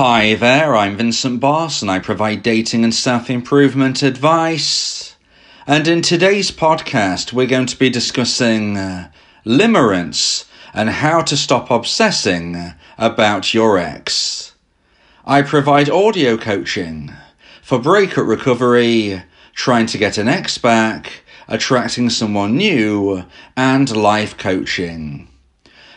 Hi there, I'm Vincent Boss and I provide dating and self improvement advice. And in today's podcast, we're going to be discussing uh, limerence and how to stop obsessing about your ex. I provide audio coaching for breakup recovery, trying to get an ex back, attracting someone new, and life coaching.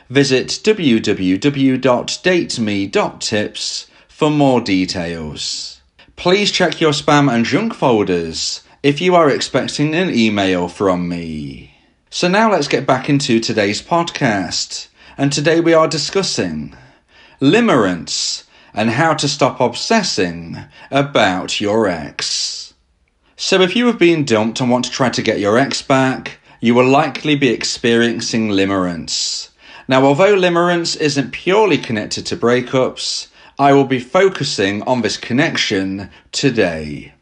Visit www.dateme.tips for more details. Please check your spam and junk folders if you are expecting an email from me. So now let's get back into today's podcast. And today we are discussing limerence and how to stop obsessing about your ex. So if you have been dumped and want to try to get your ex back, you will likely be experiencing limerence. Now, although limerence isn't purely connected to breakups, I will be focusing on this connection today.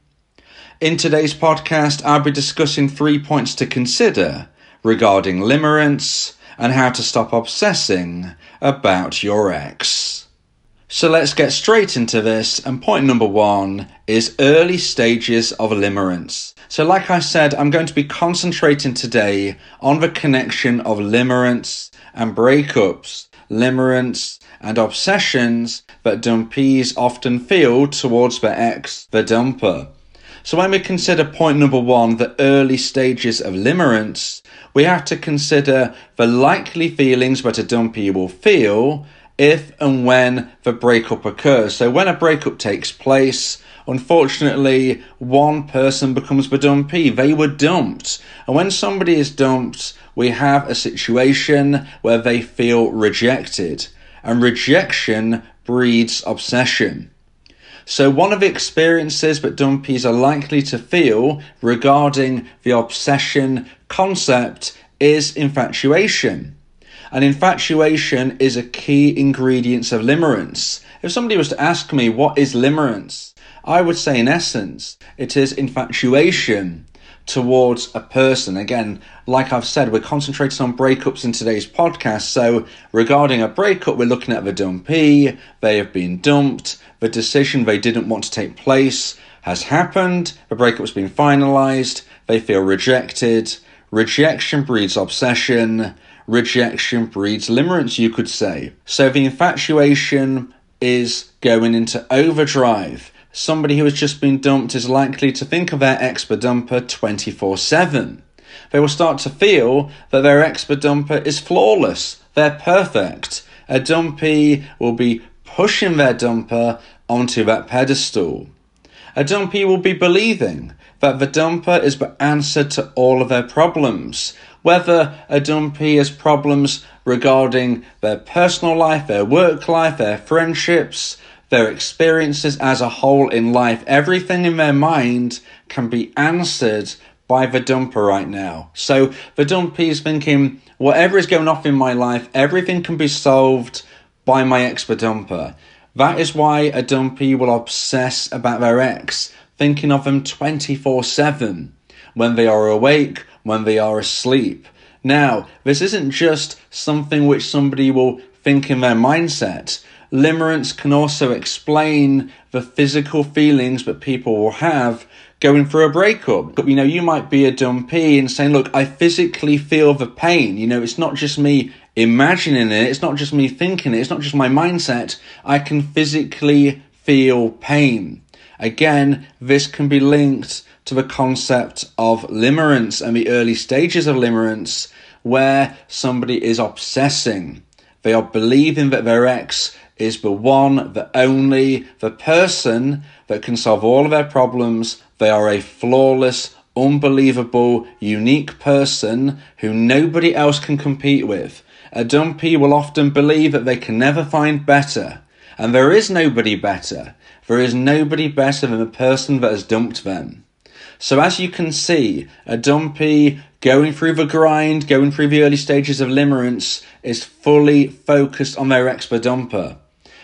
In today's podcast, I'll be discussing three points to consider regarding limerence and how to stop obsessing about your ex. So let's get straight into this. And point number one is early stages of limerence. So, like I said, I'm going to be concentrating today on the connection of limerence and breakups, limerence and obsessions that dumpees often feel towards their ex, the dumper. So when we consider point number one, the early stages of limerence, we have to consider the likely feelings that a dumpee will feel if and when the breakup occurs. So when a breakup takes place, unfortunately, one person becomes the dumpee. They were dumped. And when somebody is dumped, we have a situation where they feel rejected. And rejection breeds obsession. So, one of the experiences that dumpees are likely to feel regarding the obsession concept is infatuation. And infatuation is a key ingredient of limerence. If somebody was to ask me what is limerence, I would say, in essence, it is infatuation towards a person. Again, like I've said, we're concentrating on breakups in today's podcast. So, regarding a breakup, we're looking at the dumpee. They have been dumped. The decision they didn't want to take place has happened. The breakup's been finalized. They feel rejected. Rejection breeds obsession. Rejection breeds limerence, you could say. So, the infatuation is going into overdrive somebody who has just been dumped is likely to think of their expert dumper 24 7. They will start to feel that their expert dumper is flawless, they're perfect. A dumpee will be pushing their dumper onto that pedestal. A dumpee will be believing that the dumper is the answer to all of their problems. Whether a dumpee has problems regarding their personal life, their work life, their friendships, their experiences as a whole in life, everything in their mind can be answered by the dumper right now. So the dumpee is thinking, whatever is going off in my life, everything can be solved by my ex the dumper. That is why a dumpee will obsess about their ex, thinking of them 24 7 when they are awake, when they are asleep. Now, this isn't just something which somebody will think in their mindset. Limerence can also explain the physical feelings that people will have going through a breakup. You know, you might be a dumpee and saying, Look, I physically feel the pain. You know, it's not just me imagining it, it's not just me thinking it, it's not just my mindset. I can physically feel pain. Again, this can be linked to the concept of limerence and the early stages of limerence where somebody is obsessing. They are believing that their ex is the one, the only, the person that can solve all of their problems. They are a flawless, unbelievable, unique person who nobody else can compete with. A dumpee will often believe that they can never find better, and there is nobody better. There is nobody better than the person that has dumped them. So, as you can see, a dumpee going through the grind, going through the early stages of limerence, is fully focused on their expert dumper.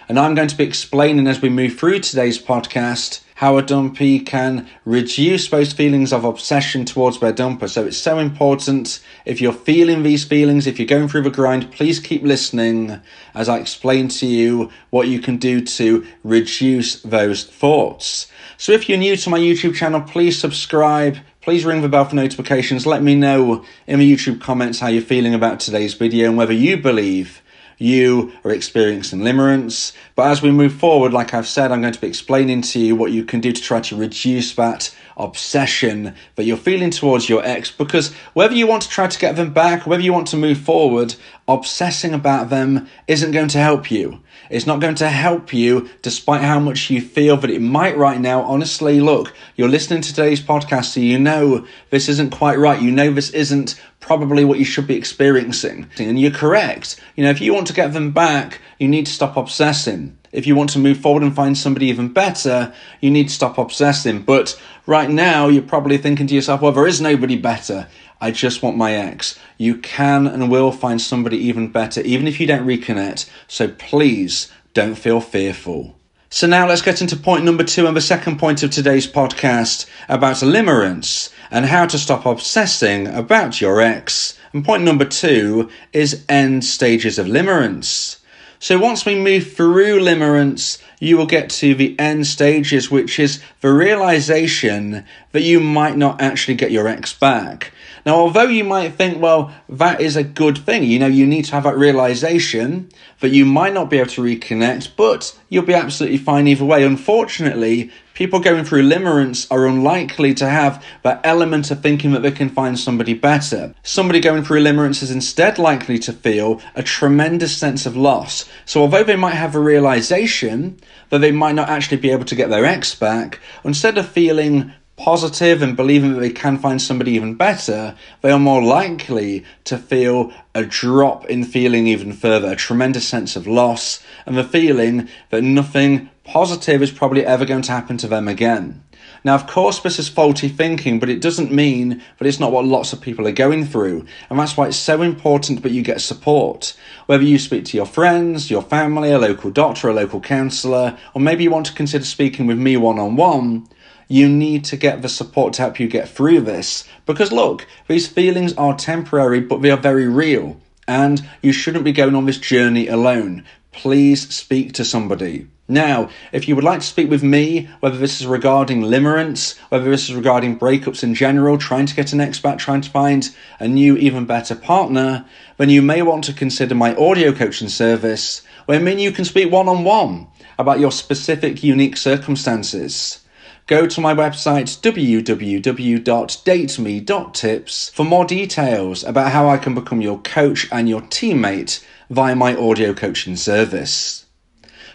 And I'm going to be explaining as we move through today's podcast how a dumpee can reduce those feelings of obsession towards their dumper. So it's so important. If you're feeling these feelings, if you're going through the grind, please keep listening as I explain to you what you can do to reduce those thoughts. So if you're new to my YouTube channel, please subscribe. Please ring the bell for notifications. Let me know in the YouTube comments how you're feeling about today's video and whether you believe you are experiencing limerence. But as we move forward, like I've said, I'm going to be explaining to you what you can do to try to reduce that obsession that you're feeling towards your ex because whether you want to try to get them back, whether you want to move forward, obsessing about them isn't going to help you. It's not going to help you despite how much you feel that it might right now. Honestly, look, you're listening to today's podcast, so you know this isn't quite right. You know this isn't probably what you should be experiencing. And you're correct. You know, if you want to get them back, you need to stop obsessing. If you want to move forward and find somebody even better, you need to stop obsessing. But right now, you're probably thinking to yourself, well, there is nobody better. I just want my ex. You can and will find somebody even better, even if you don't reconnect. So please don't feel fearful. So now let's get into point number two and the second point of today's podcast about limerence and how to stop obsessing about your ex. And point number two is end stages of limerence. So once we move through limerence, you will get to the end stages, which is the realization that you might not actually get your ex back. Now, although you might think, well, that is a good thing, you know, you need to have that realization that you might not be able to reconnect, but you'll be absolutely fine either way. Unfortunately, people going through limerence are unlikely to have that element of thinking that they can find somebody better. Somebody going through limerence is instead likely to feel a tremendous sense of loss. So, although they might have a realization that they might not actually be able to get their ex back, instead of feeling positive and believing that they can find somebody even better, they are more likely to feel a drop in feeling even further, a tremendous sense of loss, and the feeling that nothing positive is probably ever going to happen to them again. Now, of course, this is faulty thinking, but it doesn't mean that it's not what lots of people are going through. And that's why it's so important that you get support. Whether you speak to your friends, your family, a local doctor, a local counsellor, or maybe you want to consider speaking with me one on one, you need to get the support to help you get through this. Because look, these feelings are temporary, but they are very real. And you shouldn't be going on this journey alone. Please speak to somebody. Now, if you would like to speak with me, whether this is regarding limerence, whether this is regarding breakups in general, trying to get an expat, trying to find a new, even better partner, then you may want to consider my audio coaching service, where me and you can speak one on one about your specific, unique circumstances go to my website www.dateme.tips for more details about how I can become your coach and your teammate via my audio coaching service.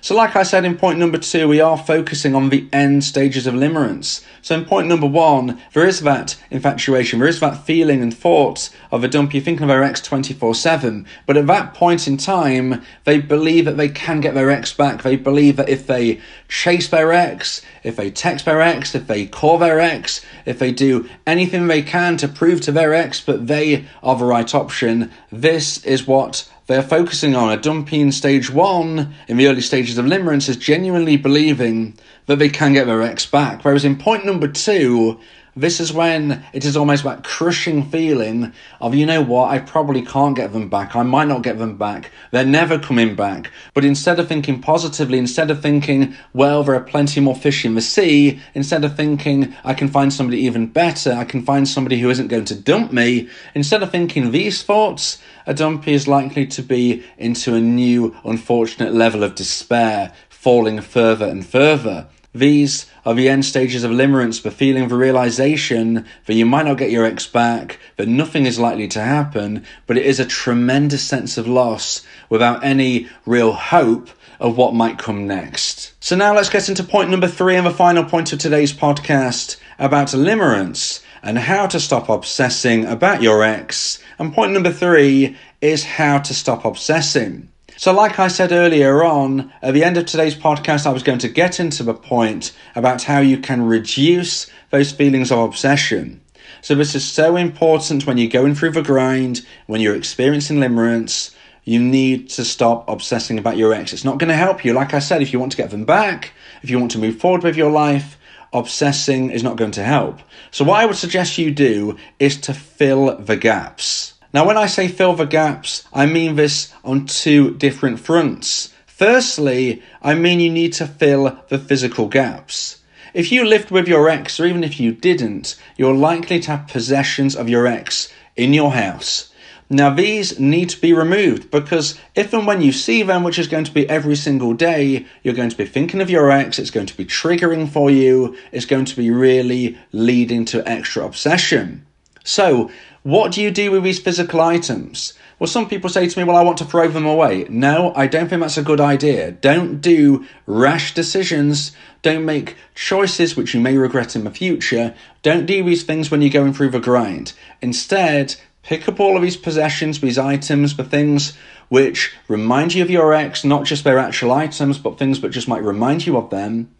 So, like I said in point number two, we are focusing on the end stages of limerence. So, in point number one, there is that infatuation, there is that feeling and thought of a dumpee thinking of their ex 24 7. But at that point in time, they believe that they can get their ex back. They believe that if they chase their ex, if they text their ex, if they call their ex, if they do anything they can to prove to their ex that they are the right option, this is what they're focusing on a dumpee in stage one, in the early stages of limerence, is genuinely believing that they can get their ex back. Whereas in point number two, this is when it is almost that crushing feeling of, you know what, I probably can't get them back. I might not get them back. They're never coming back. But instead of thinking positively, instead of thinking, well, there are plenty more fish in the sea, instead of thinking, I can find somebody even better, I can find somebody who isn't going to dump me, instead of thinking these thoughts, a dumpee is likely to be into a new, unfortunate level of despair, falling further and further. These are the end stages of limerence, the feeling of the realization that you might not get your ex back, that nothing is likely to happen, but it is a tremendous sense of loss without any real hope of what might come next. So now let's get into point number three and the final point of today's podcast about limerence and how to stop obsessing about your ex. And point number three is how to stop obsessing. So, like I said earlier on, at the end of today's podcast, I was going to get into the point about how you can reduce those feelings of obsession. So, this is so important when you're going through the grind, when you're experiencing limerence. you need to stop obsessing about your ex. It's not going to help you. Like I said, if you want to get them back, if you want to move forward with your life, obsessing is not going to help. So, what I would suggest you do is to fill the gaps. Now, when I say fill the gaps, I mean this on two different fronts. Firstly, I mean you need to fill the physical gaps. If you lived with your ex, or even if you didn't, you're likely to have possessions of your ex in your house. Now, these need to be removed because if and when you see them, which is going to be every single day, you're going to be thinking of your ex, it's going to be triggering for you, it's going to be really leading to extra obsession. So, what do you do with these physical items? Well, some people say to me, Well, I want to throw them away. No, I don't think that's a good idea. Don't do rash decisions. Don't make choices which you may regret in the future. Don't do these things when you're going through the grind. Instead, pick up all of these possessions, these items, the things which remind you of your ex, not just their actual items, but things that just might remind you of them.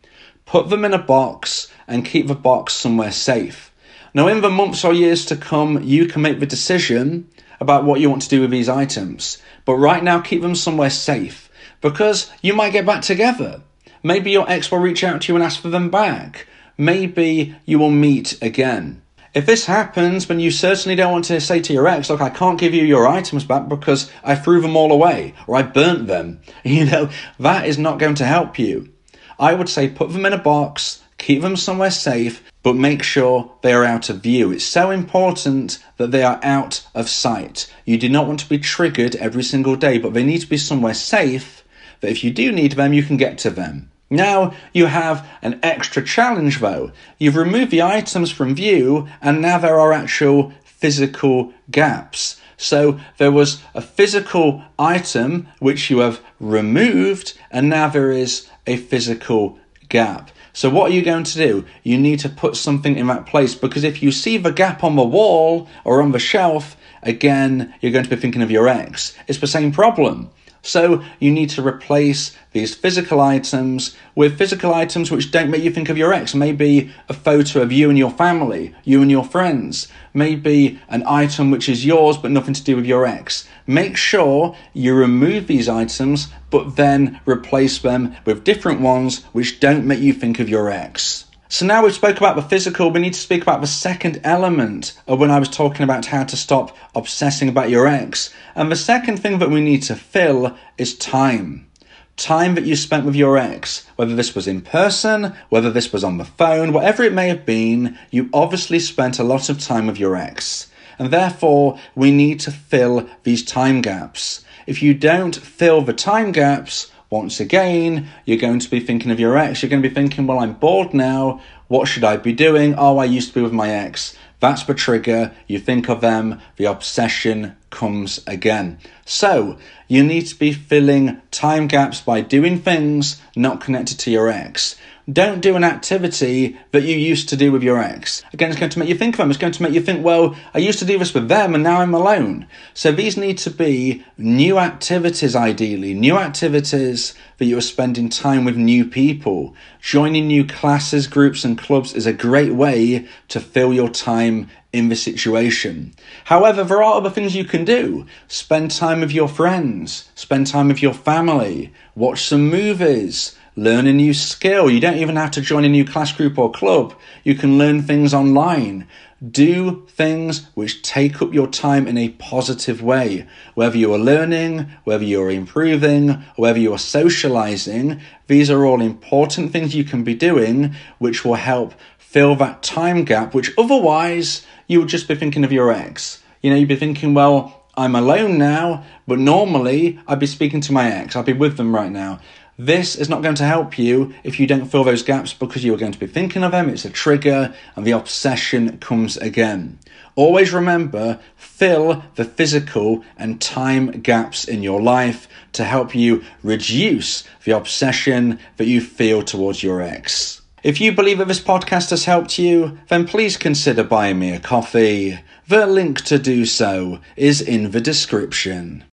Put them in a box and keep the box somewhere safe. Now, in the months or years to come, you can make the decision about what you want to do with these items. But right now, keep them somewhere safe because you might get back together. Maybe your ex will reach out to you and ask for them back. Maybe you will meet again. If this happens, then you certainly don't want to say to your ex, Look, I can't give you your items back because I threw them all away or I burnt them. You know, that is not going to help you. I would say put them in a box, keep them somewhere safe, but make sure they are out of view. It's so important that they are out of sight. You do not want to be triggered every single day, but they need to be somewhere safe that if you do need them, you can get to them. Now you have an extra challenge though. You've removed the items from view, and now there are actual physical gaps. So there was a physical item which you have removed, and now there is a physical gap. So, what are you going to do? You need to put something in that place because if you see the gap on the wall or on the shelf, again, you're going to be thinking of your ex. It's the same problem. So you need to replace these physical items with physical items which don't make you think of your ex. Maybe a photo of you and your family, you and your friends. Maybe an item which is yours but nothing to do with your ex. Make sure you remove these items but then replace them with different ones which don't make you think of your ex. So now we've spoke about the physical, we need to speak about the second element of when I was talking about how to stop obsessing about your ex. And the second thing that we need to fill is time. Time that you spent with your ex, whether this was in person, whether this was on the phone, whatever it may have been, you obviously spent a lot of time with your ex. And therefore, we need to fill these time gaps. If you don't fill the time gaps, once again, you're going to be thinking of your ex. You're going to be thinking, well, I'm bored now. What should I be doing? Oh, I used to be with my ex. That's the trigger. You think of them, the obsession comes again. So, you need to be filling time gaps by doing things not connected to your ex. Don't do an activity that you used to do with your ex. Again, it's going to make you think of them. It's going to make you think, well, I used to do this with them and now I'm alone. So these need to be new activities, ideally. New activities that you are spending time with new people. Joining new classes, groups, and clubs is a great way to fill your time in the situation. However, there are other things you can do. Spend time with your friends, spend time with your family, watch some movies learn a new skill. You don't even have to join a new class group or club. You can learn things online. Do things which take up your time in a positive way. Whether you are learning, whether you are improving, whether you are socializing, these are all important things you can be doing which will help fill that time gap, which otherwise you would just be thinking of your ex. You know, you'd be thinking, well, I'm alone now, but normally I'd be speaking to my ex. I'd be with them right now. This is not going to help you if you don't fill those gaps because you are going to be thinking of them. It's a trigger and the obsession comes again. Always remember, fill the physical and time gaps in your life to help you reduce the obsession that you feel towards your ex. If you believe that this podcast has helped you, then please consider buying me a coffee. The link to do so is in the description.